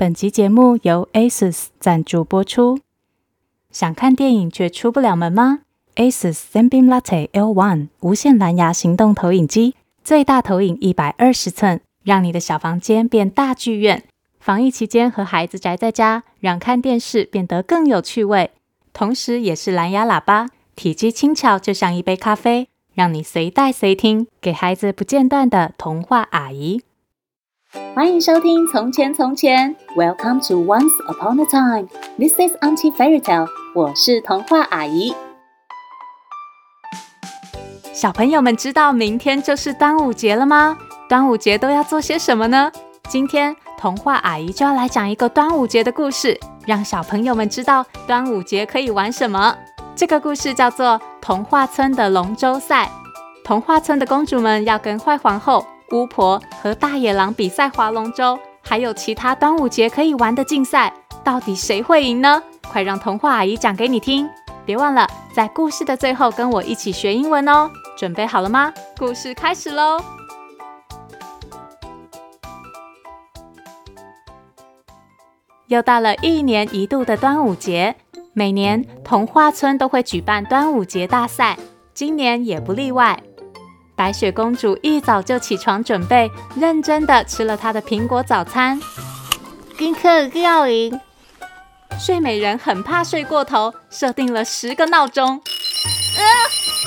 本集节目由 ASUS 赞助播出。想看电影却出不了门吗？ASUS ZenBeam Latte L1 无线蓝牙行动投影机，最大投影一百二十寸，让你的小房间变大剧院。防疫期间和孩子宅在家，让看电视变得更有趣味。同时，也是蓝牙喇叭，体积轻巧，就像一杯咖啡，让你随带随听，给孩子不间断的童话阿姨。欢迎收听《从前从前》，Welcome to Once Upon a Time，This is Auntie Fairy Tale，我是童话阿姨。小朋友们知道明天就是端午节了吗？端午节都要做些什么呢？今天童话阿姨就要来讲一个端午节的故事，让小朋友们知道端午节可以玩什么。这个故事叫做《童话村的龙舟赛》。童话村的公主们要跟坏皇后。巫婆和大野狼比赛划龙舟，还有其他端午节可以玩的竞赛，到底谁会赢呢？快让童话阿姨讲给你听！别忘了在故事的最后跟我一起学英文哦。准备好了吗？故事开始喽！又到了一年一度的端午节，每年童话村都会举办端午节大赛，今年也不例外。白雪公主一早就起床准备，认真的吃了她的苹果早餐。今天要赢。睡美人很怕睡过头，设定了十个闹钟。啊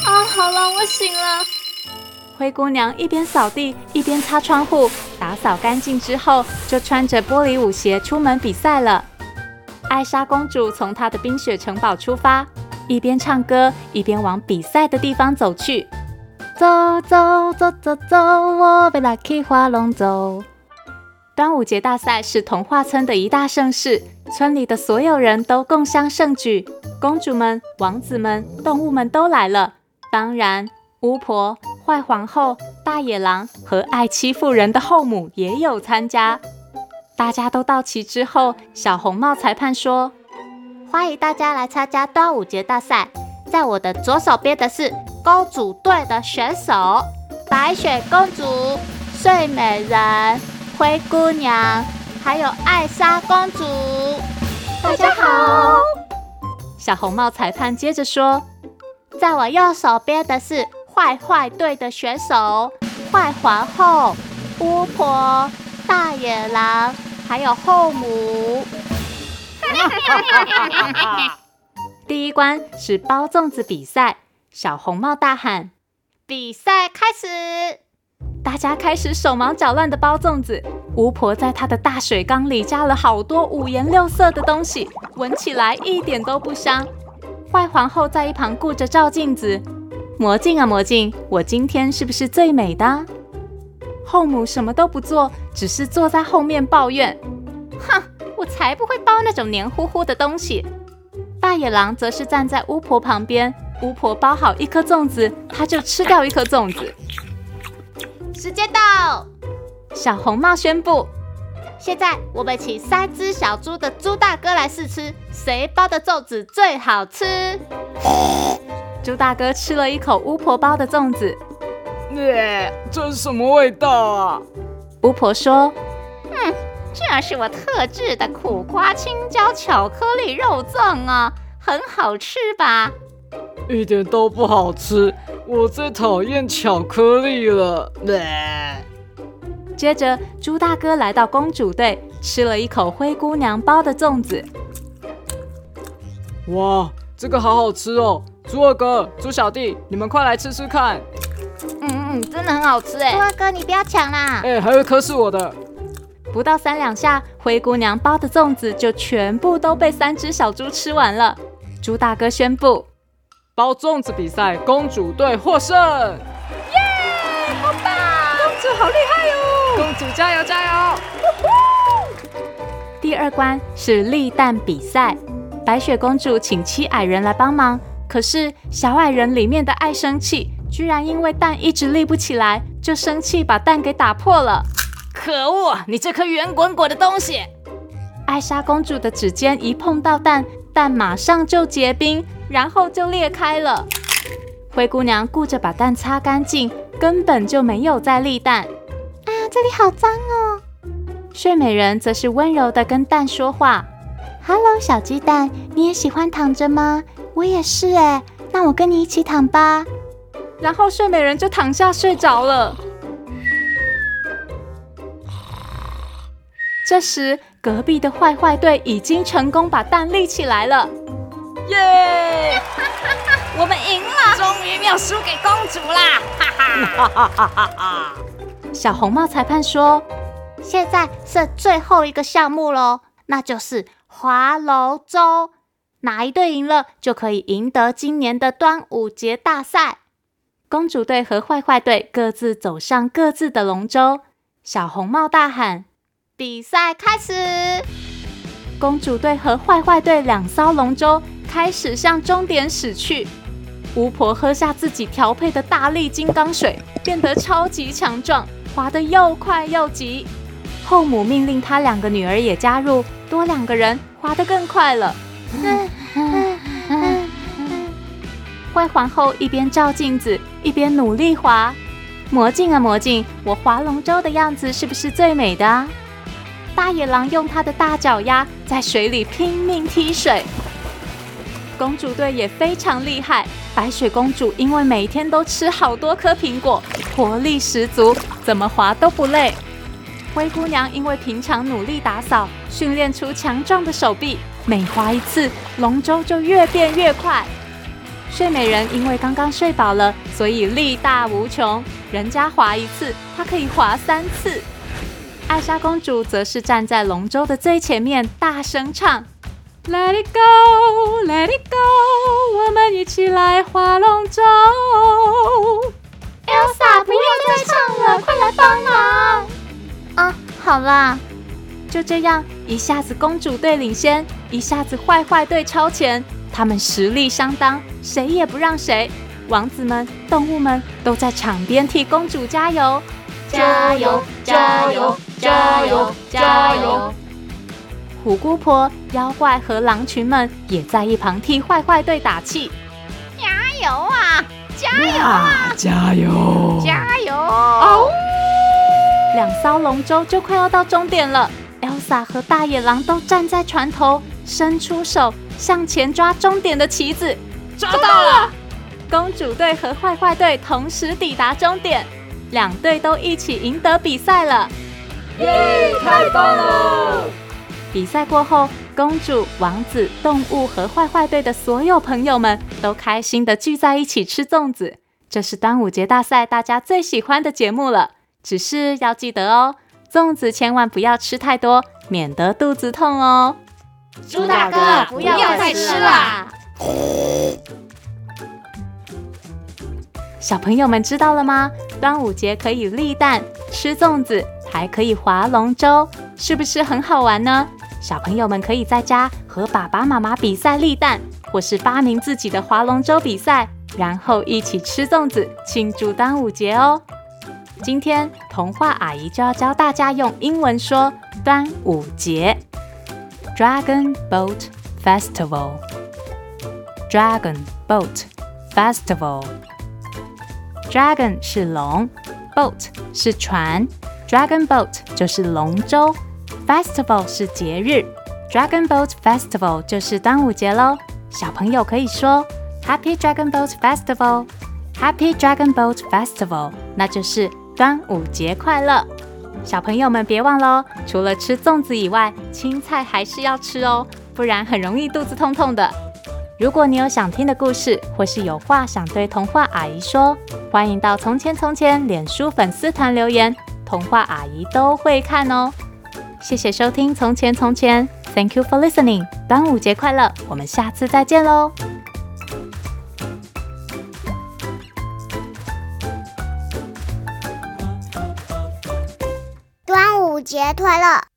啊，好了，我醒了。灰姑娘一边扫地一边擦窗户，打扫干净之后，就穿着玻璃舞鞋出门比赛了。艾莎公主从她的冰雪城堡出发，一边唱歌一边往比赛的地方走去。走走走走走，我要来去划龙舟。端午节大赛是童话村的一大盛事，村里的所有人都共襄盛举，公主们、王子们、动物们都来了。当然，巫婆、坏皇后、大野狼和爱欺负人的后母也有参加。大家都到齐之后，小红帽裁判说：“欢迎大家来参加端午节大赛，在我的左手边的是。”公主队的选手：白雪公主、睡美人、灰姑娘，还有艾莎公主。大家好。小红帽裁判接着说：“在我右手边的是坏坏队的选手：坏皇后、巫婆、大野狼，还有后母。”第一关是包粽子比赛。小红帽大喊：“比赛开始！”大家开始手忙脚乱的包粽子。巫婆在她的大水缸里加了好多五颜六色的东西，闻起来一点都不香。坏皇后在一旁顾着照镜子：“魔镜啊魔镜，我今天是不是最美的？”后母什么都不做，只是坐在后面抱怨：“哼，我才不会包那种黏糊糊的东西。”大野狼则是站在巫婆旁边。巫婆包好一颗粽子，她就吃掉一颗粽子。时间到，小红帽宣布：现在我们请三只小猪的猪大哥来试吃，谁包的粽子最好吃？猪大哥吃了一口巫婆包的粽子，耶，这是什么味道啊？巫婆说：“嗯，这是我特制的苦瓜青椒巧克力肉粽啊，很好吃吧？”一点都不好吃，我最讨厌巧克力了。接着，猪大哥来到公主队，吃了一口灰姑娘包的粽子。哇，这个好好吃哦！猪二哥、猪小弟，你们快来吃吃看。嗯嗯，真的很好吃哎！猪二哥，你不要抢啦！哎，还有一颗是我的。不到三两下，灰姑娘包的粽子就全部都被三只小猪吃完了。猪大哥宣布。包粽子比赛，公主队获胜！耶，好棒！公主好厉害哦！公主加油加油！第二关是立蛋比赛，白雪公主请七矮人来帮忙，可是小矮人里面的爱生气，居然因为蛋一直立不起来，就生气把蛋给打破了。可恶，你这颗圆滚滚的东西！艾莎公主的指尖一碰到蛋，蛋马上就结冰。然后就裂开了。灰姑娘顾着把蛋擦干净，根本就没有在立蛋。啊，这里好脏哦！睡美人则是温柔的跟蛋说话：“Hello，小鸡蛋，你也喜欢躺着吗？我也是哎，那我跟你一起躺吧。”然后睡美人就躺下睡着了。这时，隔壁的坏坏队已经成功把蛋立起来了。耶！我们赢了，终于没有输给公主啦！哈哈哈哈哈！小红帽裁判说：“现在是最后一个项目喽，那就是划龙舟。哪一队赢了，就可以赢得今年的端午节大赛。”公主队和坏坏队各自走上各自的龙舟。小红帽大喊：“比赛开始！”公主队和坏坏队两艘龙舟开始向终点驶去。巫婆喝下自己调配的大力金刚水，变得超级强壮，滑得又快又急。后母命令她两个女儿也加入，多两个人滑得更快了。坏皇后一边照镜子，一边努力滑。魔镜啊魔镜，我划龙舟的样子是不是最美的？大野狼用他的大脚丫在水里拼命踢水。公主队也非常厉害。白雪公主因为每天都吃好多颗苹果，活力十足，怎么划都不累。灰姑娘因为平常努力打扫，训练出强壮的手臂，每划一次，龙舟就越变越快。睡美人因为刚刚睡饱了，所以力大无穷，人家划一次，她可以划三次。艾莎公主则是站在龙舟的最前面，大声唱。Let it go, let it go，我们一起来划龙舟。Elsa，不要再唱了，快来帮忙！啊，好啦，就这样，一下子公主队领先，一下子坏坏队超前，他们实力相当，谁也不让谁。王子们、动物们都在场边替公主加油，加油，加油，加油，加油！虎姑婆、妖怪和狼群们也在一旁替坏坏队打气：“加油啊！加油啊！加油！加油！”哦，两艘龙舟就快要到终点了。Elsa 和大野狼都站在船头，伸出手向前抓终点的旗子，抓到了！公主队和坏坏队同时抵达终点，两队都一起赢得比赛了。耶！太棒了！比赛过后，公主、王子、动物和坏坏队的所有朋友们都开心的聚在一起吃粽子。这是端午节大赛大家最喜欢的节目了。只是要记得哦，粽子千万不要吃太多，免得肚子痛哦。猪大哥，不要再吃啦。小朋友们知道了吗？端午节可以立蛋、吃粽子，还可以划龙舟，是不是很好玩呢？小朋友们可以在家和爸爸妈妈比赛立蛋，或是发明自己的划龙舟比赛，然后一起吃粽子庆祝端午节哦。今天童话阿姨就要教大家用英文说端午节：Dragon Boat Festival。Dragon Boat Festival。Dragon 是龙，Boat 是船，Dragon Boat 就是龙舟。Festival 是节日，Dragon Boat Festival 就是端午节喽。小朋友可以说 Happy Dragon Boat Festival，Happy Dragon Boat Festival，那就是端午节快乐。小朋友们别忘喽，除了吃粽子以外，青菜还是要吃哦，不然很容易肚子痛痛的。如果你有想听的故事，或是有话想对童话阿姨说，欢迎到从前从前脸书粉丝团留言，童话阿姨都会看哦。谢谢收听《从前从前》，Thank you for listening。端午节快乐，我们下次再见喽！端午节快乐。